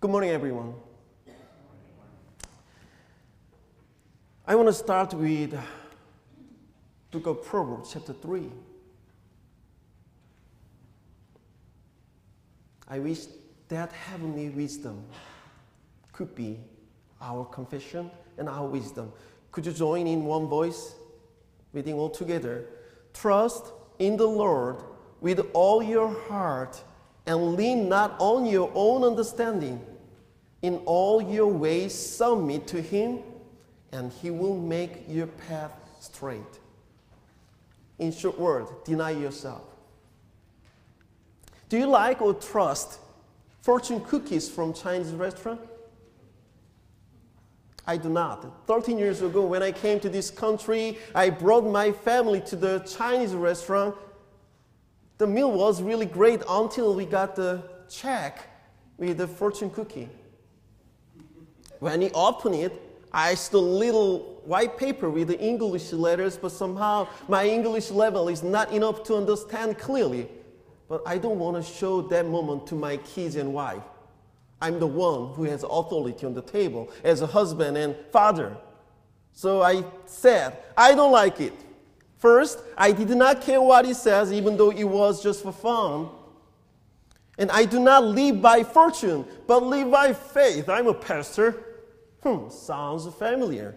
Good morning, everyone. I want to start with Book of Proverbs, chapter 3. I wish that heavenly wisdom could be our confession and our wisdom. Could you join in one voice, reading all together? Trust in the Lord with all your heart and lean not on your own understanding. In all your ways, submit to Him, and He will make your path straight. In short words, deny yourself. Do you like or trust fortune cookies from Chinese restaurant? I do not. 13 years ago, when I came to this country, I brought my family to the Chinese restaurant. The meal was really great until we got the check with the fortune cookie. When he opened it, I saw little white paper with the English letters, but somehow my English level is not enough to understand clearly. But I don't want to show that moment to my kids and wife. I'm the one who has authority on the table as a husband and father. So I said, I don't like it. First, I did not care what he says, even though it was just for fun. And I do not live by fortune, but live by faith. I'm a pastor. Hmm, sounds familiar.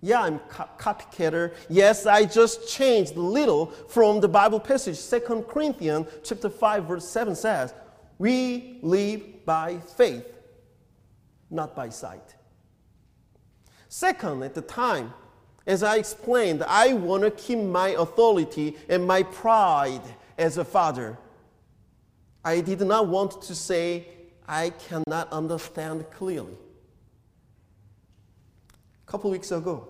Yeah, I'm co- copycatter. Yes, I just changed a little from the Bible passage. 2 Corinthians chapter 5, verse 7 says, We live by faith, not by sight. Second, at the time, as I explained, I want to keep my authority and my pride as a father. I did not want to say, I cannot understand clearly. A couple weeks ago,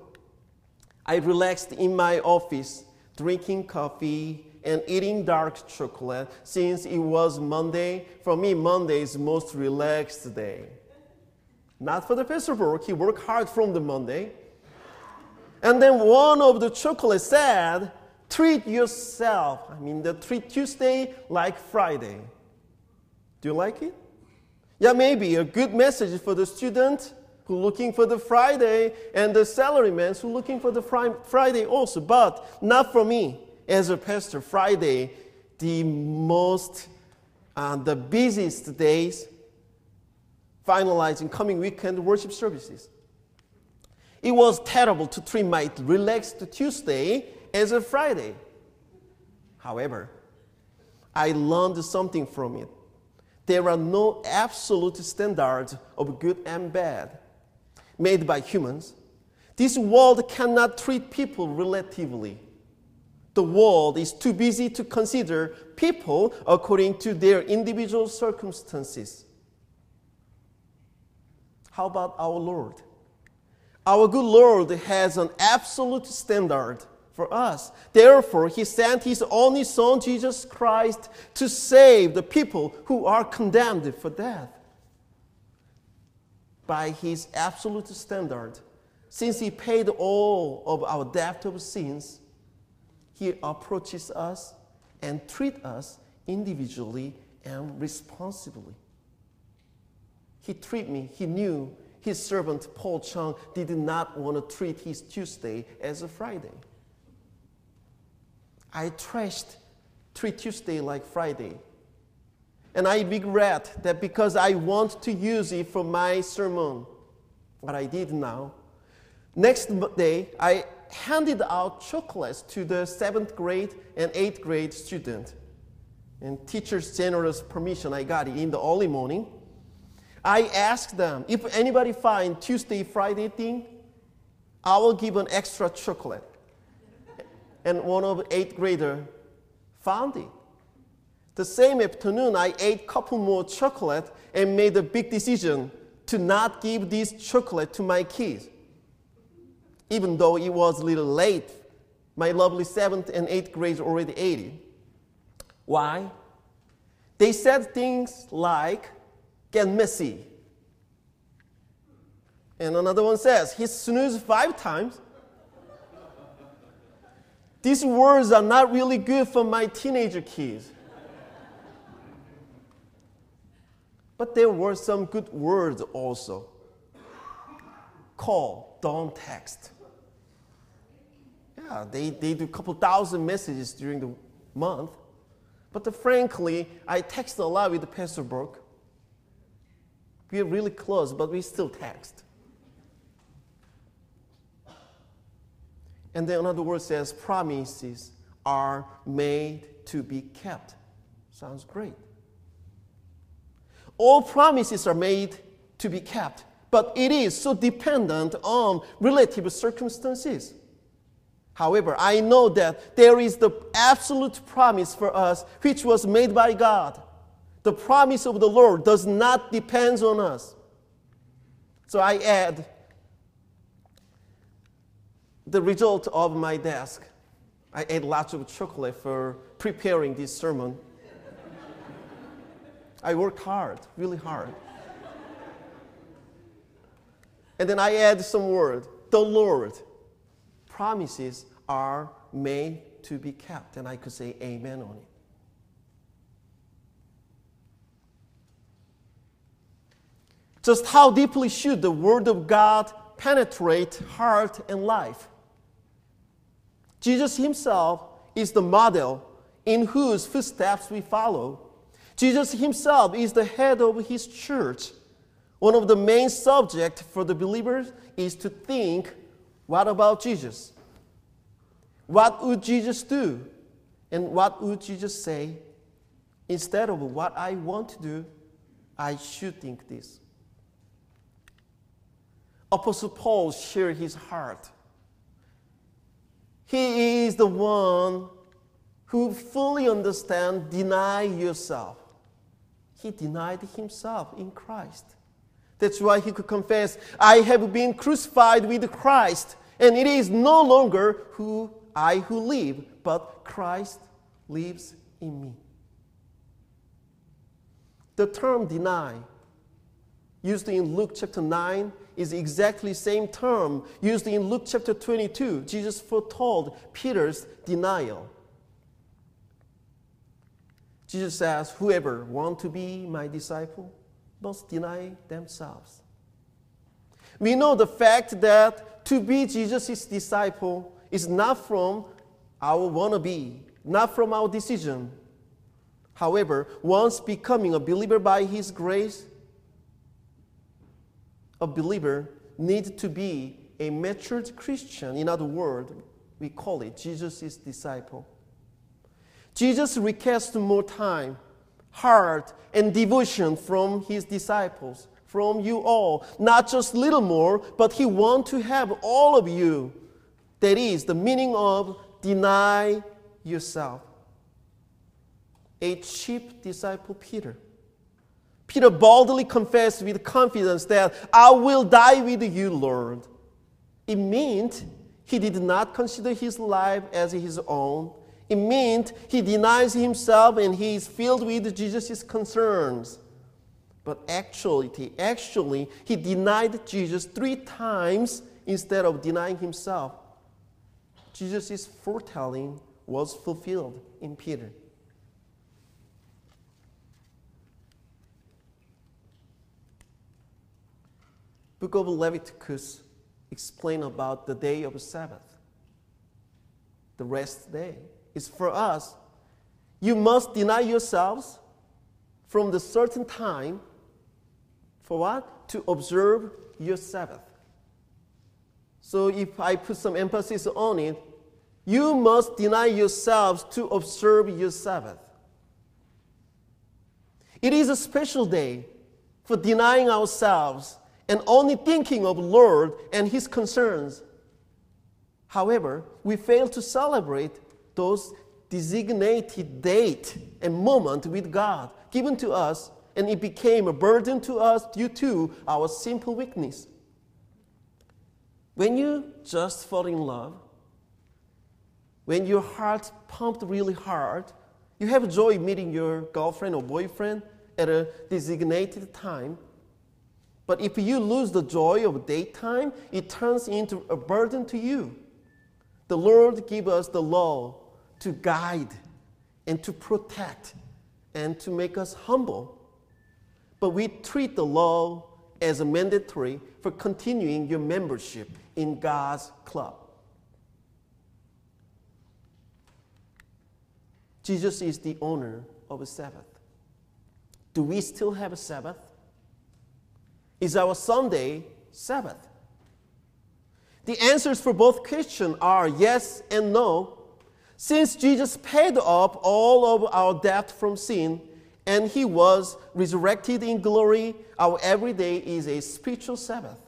I relaxed in my office, drinking coffee and eating dark chocolate since it was Monday. For me, Monday is most relaxed day. Not for the Pastor Burke, he worked hard from the Monday. And then one of the chocolate said, treat yourself. I mean, the treat Tuesday like Friday. Do you like it? Yeah, maybe a good message for the student who looking for the Friday and the salaryman who looking for the Friday also, but not for me as a pastor. Friday, the most, uh, the busiest days, finalizing coming weekend worship services. It was terrible to treat my relaxed Tuesday as a Friday. However, I learned something from it. There are no absolute standards of good and bad made by humans. This world cannot treat people relatively. The world is too busy to consider people according to their individual circumstances. How about our Lord? Our good Lord has an absolute standard for us. Therefore, He sent His only Son, Jesus Christ, to save the people who are condemned for death. By His absolute standard, since He paid all of our debt of sins, He approaches us and treats us individually and responsibly. He treated me, He knew his servant Paul Chung did not want to treat his Tuesday as a Friday. I trashed treat Tuesday like Friday. And I regret that because I want to use it for my sermon, what I did now. Next day, I handed out chocolates to the seventh grade and eighth grade student. And teacher's generous permission, I got it in the early morning. I asked them if anybody find Tuesday, Friday thing, I will give an extra chocolate. And one of eighth grader found it. The same afternoon, I ate couple more chocolate and made a big decision to not give this chocolate to my kids. Even though it was a little late, my lovely seventh and eighth grades already ate it. Why? They said things like, get messy. And another one says, he snoozed five times. These words are not really good for my teenager kids. But there were some good words also. Call, don't text. Yeah, they, they do a couple thousand messages during the month. But the, frankly, I text a lot with Pastor Brooke. We are really close, but we still text. And then another word says promises are made to be kept. Sounds great. All promises are made to be kept, but it is so dependent on relative circumstances. However, I know that there is the absolute promise for us which was made by God. The promise of the Lord does not depend on us. So I add the result of my desk. I ate lots of chocolate for preparing this sermon. I worked hard, really hard. And then I add some word, the Lord. Promises are made to be kept. And I could say amen on it. Just how deeply should the Word of God penetrate heart and life? Jesus Himself is the model in whose footsteps we follow. Jesus himself is the head of his church. One of the main subjects for the believers is to think what about Jesus? What would Jesus do? And what would Jesus say? Instead of what I want to do, I should think this. Apostle Paul shared his heart. He is the one who fully understands deny yourself he denied himself in Christ. That's why he could confess, I have been crucified with Christ, and it is no longer who I who live, but Christ lives in me. The term deny, used in Luke chapter 9, is exactly same term used in Luke chapter 22. Jesus foretold Peter's denial. Jesus says, Whoever want to be my disciple must deny themselves. We know the fact that to be Jesus' disciple is not from our wannabe, not from our decision. However, once becoming a believer by His grace, a believer needs to be a matured Christian. In other words, we call it Jesus' disciple. Jesus requests more time, heart, and devotion from his disciples, from you all. Not just little more, but he wants to have all of you. That is the meaning of deny yourself. A cheap disciple, Peter. Peter boldly confessed with confidence that I will die with you, Lord. It meant he did not consider his life as his own it meant he denies himself and he is filled with Jesus' concerns. But actually, actually, he denied Jesus three times instead of denying himself. Jesus' foretelling was fulfilled in Peter. Book of Leviticus explain about the day of Sabbath, the rest day is for us. You must deny yourselves from the certain time for what? To observe your Sabbath. So if I put some emphasis on it, you must deny yourselves to observe your Sabbath. It is a special day for denying ourselves and only thinking of Lord and his concerns. However, we fail to celebrate those designated date and moment with God given to us, and it became a burden to us due to our simple weakness. When you just fall in love, when your heart pumped really hard, you have joy meeting your girlfriend or boyfriend at a designated time. But if you lose the joy of daytime, it turns into a burden to you. The Lord give us the law to guide and to protect and to make us humble. but we treat the law as a mandatory for continuing your membership in God's club. Jesus is the owner of a Sabbath. Do we still have a Sabbath? Is our Sunday Sabbath? The answers for both questions are yes and no. Since Jesus paid up all of our debt from sin and he was resurrected in glory, our everyday is a spiritual Sabbath.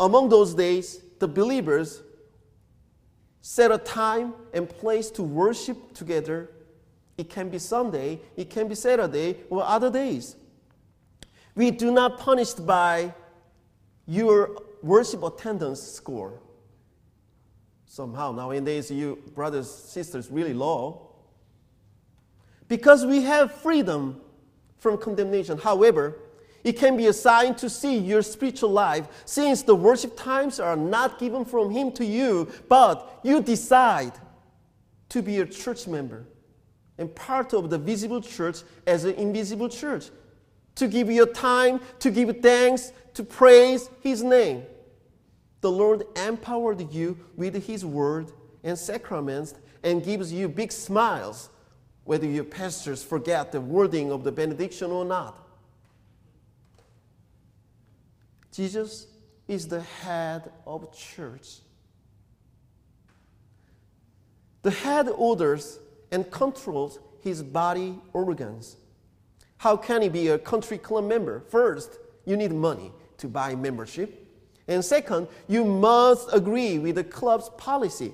Among those days, the believers set a time and place to worship together. It can be Sunday, it can be Saturday, or other days. We do not punish by your worship attendance score. Somehow nowadays, you brothers sisters really low because we have freedom from condemnation. However, it can be a sign to see your spiritual life since the worship times are not given from Him to you, but you decide to be a church member and part of the visible church as an invisible church. To give your time, to give thanks, to praise His name. The Lord empowered you with His word and sacraments and gives you big smiles whether your pastors forget the wording of the benediction or not. Jesus is the head of church. The head orders and controls his body organs. How can he be a country club member? First, you need money to buy membership. And second, you must agree with the club's policy.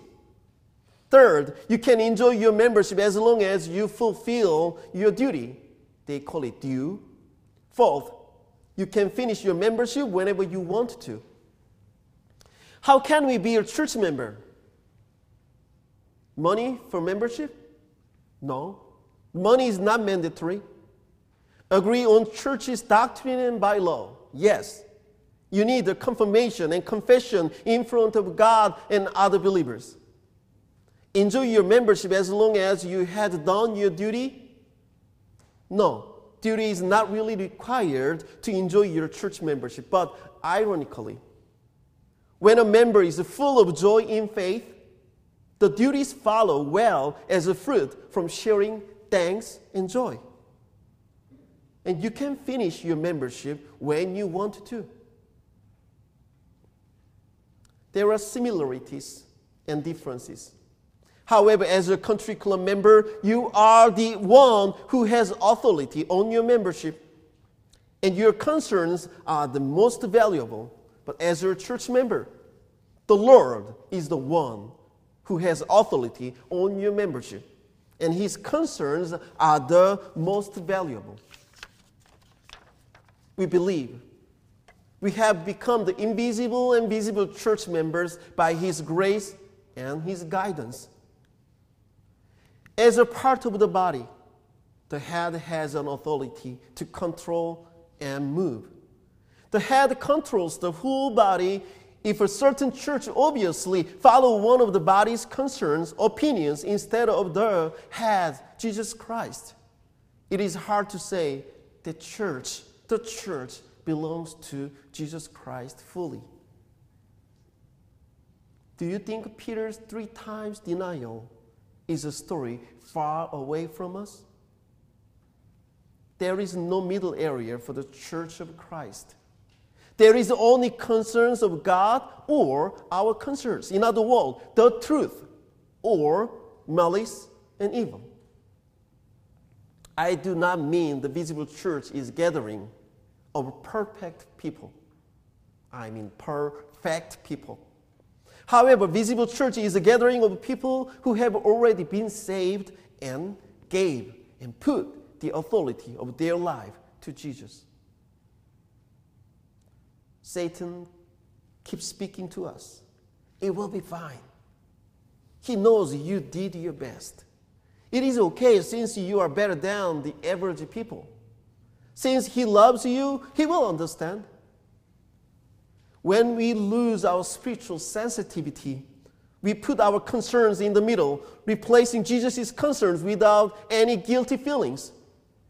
Third, you can enjoy your membership as long as you fulfill your duty. They call it due. Fourth, you can finish your membership whenever you want to. How can we be a church member? Money for membership? No. Money is not mandatory. Agree on church's doctrine and bylaw? Yes. You need a confirmation and confession in front of God and other believers enjoy your membership as long as you had done your duty? No. Duty is not really required to enjoy your church membership. But ironically, when a member is full of joy in faith, the duties follow well as a fruit from sharing thanks and joy. And you can finish your membership when you want to. There are similarities and differences. However, as a country club member, you are the one who has authority on your membership. And your concerns are the most valuable. But as a church member, the Lord is the one who has authority on your membership. And his concerns are the most valuable. We believe we have become the invisible and visible church members by his grace and his guidance. As a part of the body, the head has an authority to control and move. The head controls the whole body if a certain church obviously follow one of the body's concerns, opinions, instead of the head, Jesus Christ. It is hard to say the church, the church belongs to Jesus Christ fully. Do you think Peter's three times denial is a story far away from us. There is no middle area for the church of Christ. There is only concerns of God or our concerns. In other words, the truth or malice and evil. I do not mean the visible church is gathering of perfect people. I mean perfect people. However, visible church is a gathering of people who have already been saved and gave and put the authority of their life to Jesus. Satan keeps speaking to us. It will be fine. He knows you did your best. It is okay since you are better than the average people. Since he loves you, he will understand. When we lose our spiritual sensitivity, we put our concerns in the middle, replacing Jesus' concerns without any guilty feelings.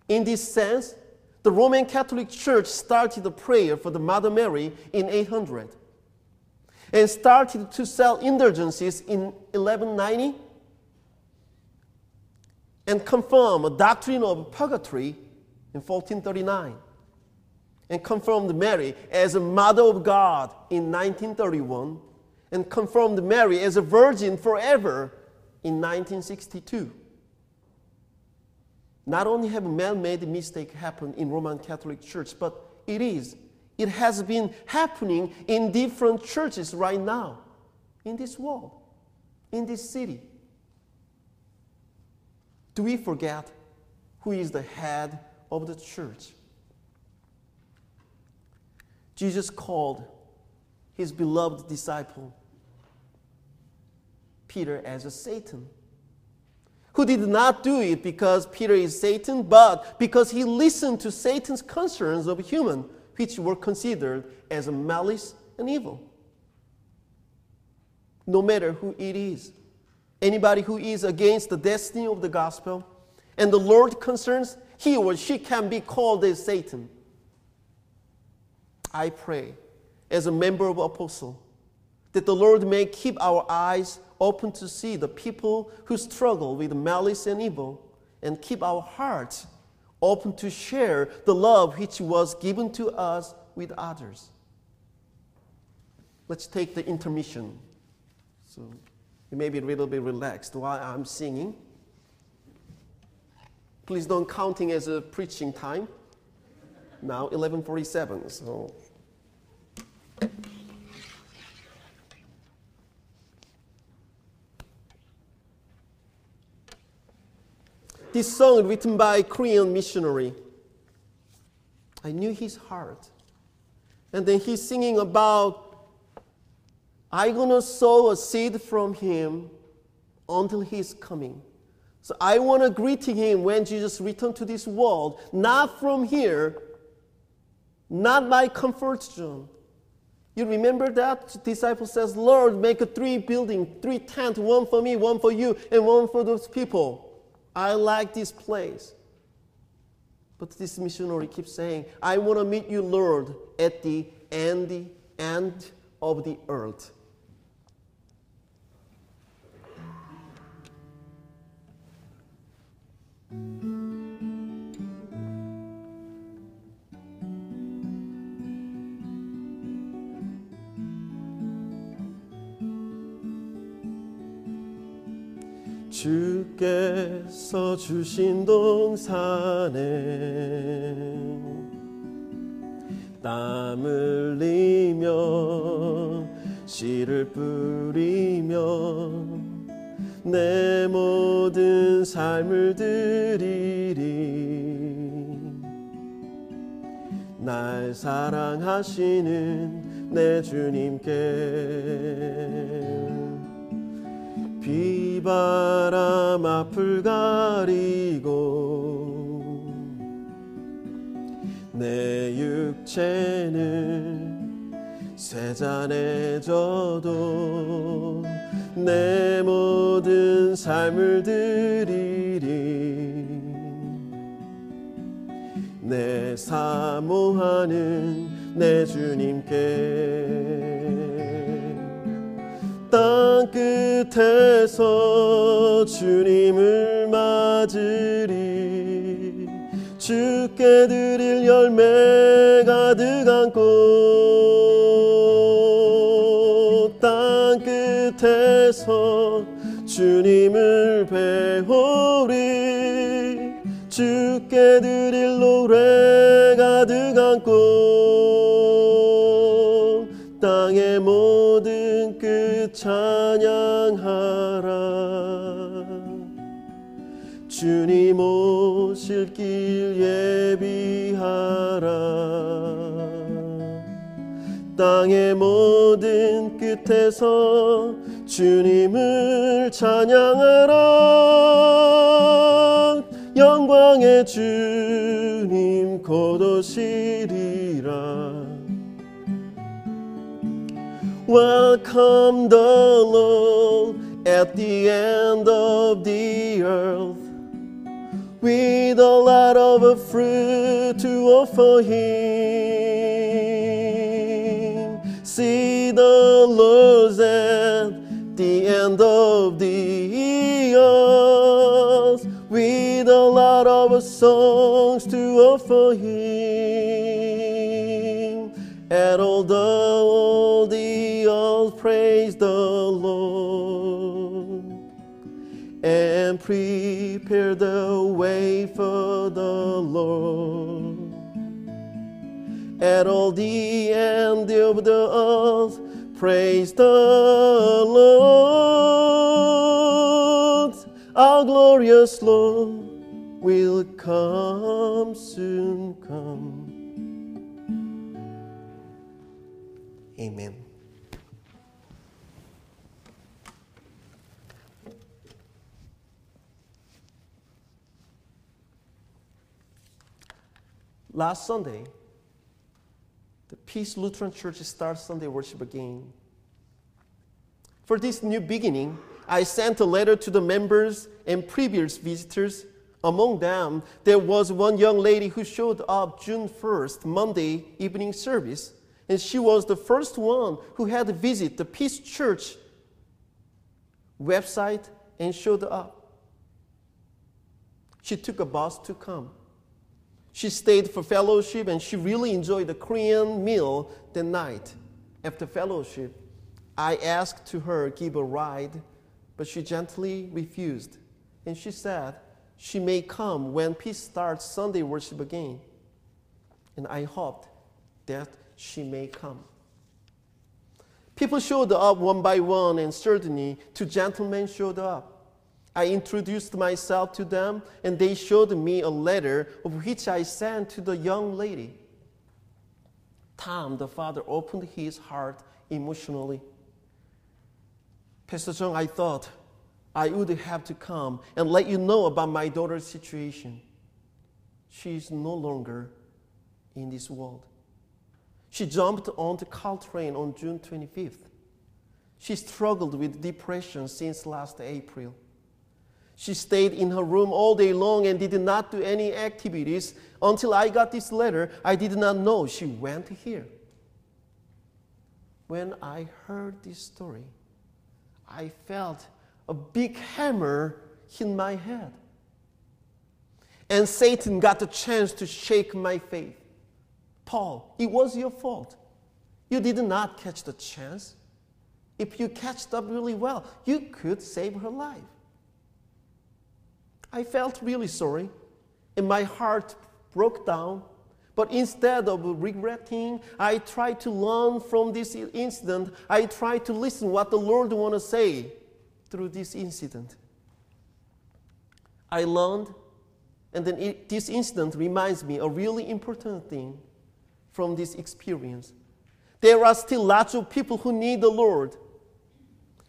In this sense, the Roman Catholic Church started a prayer for the Mother Mary in 800 and started to sell indulgences in 1190 and confirm a doctrine of purgatory in 1439 and confirmed Mary as a mother of God in 1931 and confirmed Mary as a virgin forever in 1962. Not only have man-made mistake happened in Roman Catholic Church, but it is. It has been happening in different churches right now, in this world, in this city. Do we forget who is the head of the church? Jesus called his beloved disciple Peter as a Satan who did not do it because Peter is Satan, but because he listened to Satan's concerns of human, which were considered as malice and evil. No matter who it is, anybody who is against the destiny of the gospel and the Lord concerns, he or she can be called as Satan. I pray, as a member of Apostle, that the Lord may keep our eyes open to see the people who struggle with malice and evil, and keep our hearts open to share the love which was given to us with others. Let's take the intermission. So you may be a little bit relaxed while I'm singing. Please don't counting as a preaching time. Now 1147. So This song written by Korean missionary. I knew his heart. And then he's singing about I'm gonna sow a seed from him until he's coming. So I want to greet him when Jesus returned to this world, not from here, not my comfort zone. You remember that? The disciple says, Lord, make a three building, three tent, one for me, one for you, and one for those people. I like this place. But this missionary keeps saying, I want to meet you, Lord, at the end, end of the earth. 주께서 주신 동산에 땀 흘리며 씨를 뿌리며 내 모든 삶을 드리리. 날 사랑하시는 내 주님께 비바람 앞을 가리고 내 육체는 세잔에 져도 내 모든 삶을 드리리. 내 사모하는 내 주님께 땅 끝에서 주님을 맞으리. 주께 드릴 열매 가득한 꽃 끝에서 주님을 배우리. 주께 드릴 노래 가득한 꽃 땅의 모든 끝 찬양하라. 주님 오실 길 예비하라. 땅의 모든 끝에서 주님을 찬양하라 영광의 주님 곧 오시리라 Welcome the Lord at the end of the earth. with a lot of fruit to offer him. See the end of the earth with a lot of songs to offer him. And all the earth praise the Lord and prepare the way for the Lord. At all the end of the earth, praise the Lord. Glorious Lord will come soon come. Amen. Last Sunday, the Peace Lutheran Church starts Sunday worship again. For this new beginning, I sent a letter to the members and previous visitors. Among them, there was one young lady who showed up June 1st, Monday evening service, and she was the first one who had visited the Peace Church website and showed up. She took a bus to come. She stayed for fellowship and she really enjoyed the Korean meal that night. After fellowship, I asked to her give a ride, but she gently refused. And she said she may come when Peace starts Sunday worship again. And I hoped that she may come. People showed up one by one, and certainly two gentlemen showed up. I introduced myself to them, and they showed me a letter of which I sent to the young lady. Tom, the father, opened his heart emotionally. Pastor Jung, I thought I would have to come and let you know about my daughter's situation. She is no longer in this world. She jumped on the Caltrain on June 25th. She struggled with depression since last April. She stayed in her room all day long and did not do any activities. Until I got this letter, I did not know she went here. When I heard this story, I felt a big hammer in my head. And Satan got the chance to shake my faith. Paul, it was your fault. You did not catch the chance. If you catched up really well, you could save her life. I felt really sorry, and my heart broke down. But instead of regretting, I try to learn from this incident. I try to listen what the Lord want to say through this incident. I learned, and then it, this incident reminds me a really important thing from this experience. There are still lots of people who need the Lord.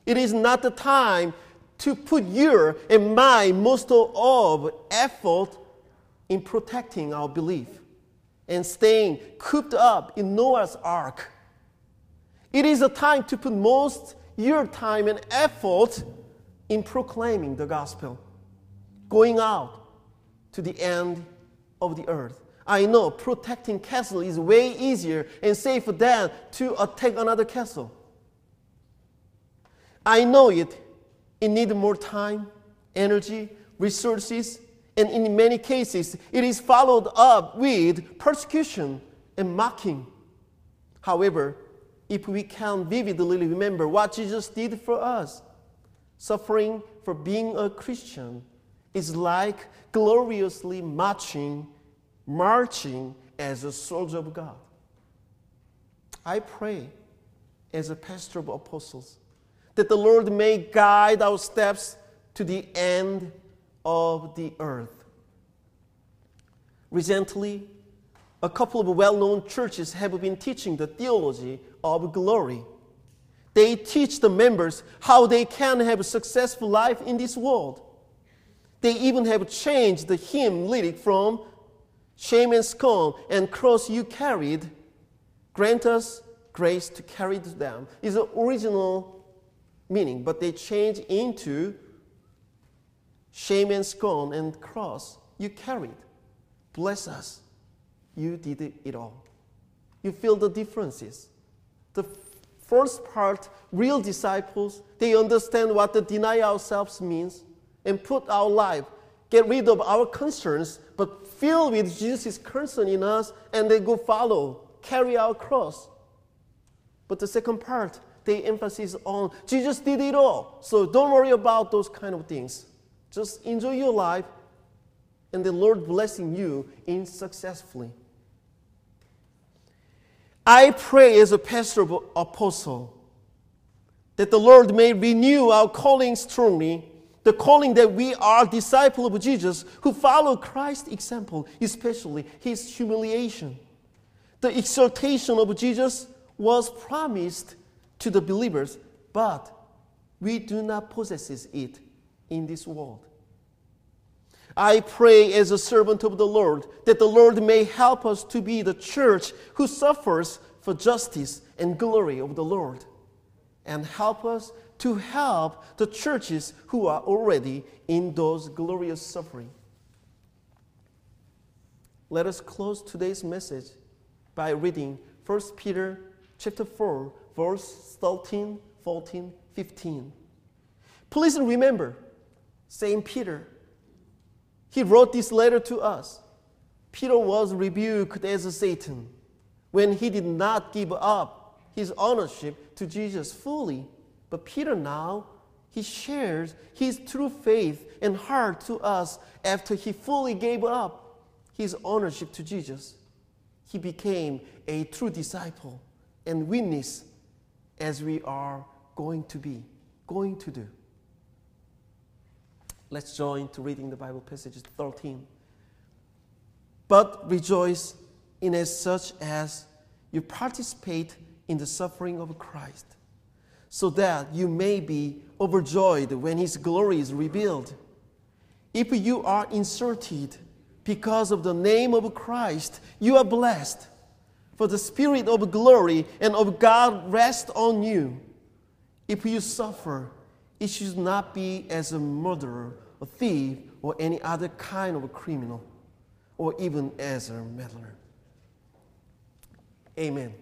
It is not the time to put your and my most of effort in protecting our belief and staying cooped up in Noah's ark. It is a time to put most your time and effort in proclaiming the gospel, going out to the end of the earth. I know protecting castle is way easier and safer than to attack another castle. I know it. It needs more time, energy, resources, and in many cases, it is followed up with persecution and mocking. However, if we can vividly remember what Jesus did for us, suffering for being a Christian is like gloriously marching marching as a soldier of God. I pray as a pastor of apostles that the Lord may guide our steps to the end of the earth. Recently, a couple of well known churches have been teaching the theology of glory. They teach the members how they can have a successful life in this world. They even have changed the hymn lyric from shame and scorn and cross you carried, grant us grace to carry them, is the original meaning, but they change into shame and scorn and cross you carried. Bless us. You did it all. You feel the differences. The first part, real disciples, they understand what the deny ourselves means and put our life, get rid of our concerns, but fill with Jesus' concern in us, and they go follow, carry our cross. But the second part, they emphasis on Jesus did it all. So don't worry about those kind of things. Just enjoy your life and the Lord blessing you in successfully. I pray as a pastor of apostle that the Lord may renew our calling strongly, the calling that we are disciple of Jesus who follow Christ's example, especially his humiliation. The exaltation of Jesus was promised to the believers, but we do not possess it in this world. I pray as a servant of the Lord that the Lord may help us to be the church who suffers for justice and glory of the Lord, and help us to help the churches who are already in those glorious suffering. Let us close today's message by reading 1 Peter chapter 4 verse 13, 14, 15. Please remember St. Peter he wrote this letter to us. Peter was rebuked as a Satan when he did not give up his ownership to Jesus fully. But Peter now, he shares his true faith and heart to us after he fully gave up his ownership to Jesus. He became a true disciple and witness as we are going to be, going to do. Let's join to reading the Bible passages 13. But rejoice in as such as you participate in the suffering of Christ, so that you may be overjoyed when his glory is revealed. If you are inserted because of the name of Christ, you are blessed, for the Spirit of glory and of God rests on you. If you suffer, it should not be as a murderer, a thief, or any other kind of a criminal, or even as a meddler. Amen.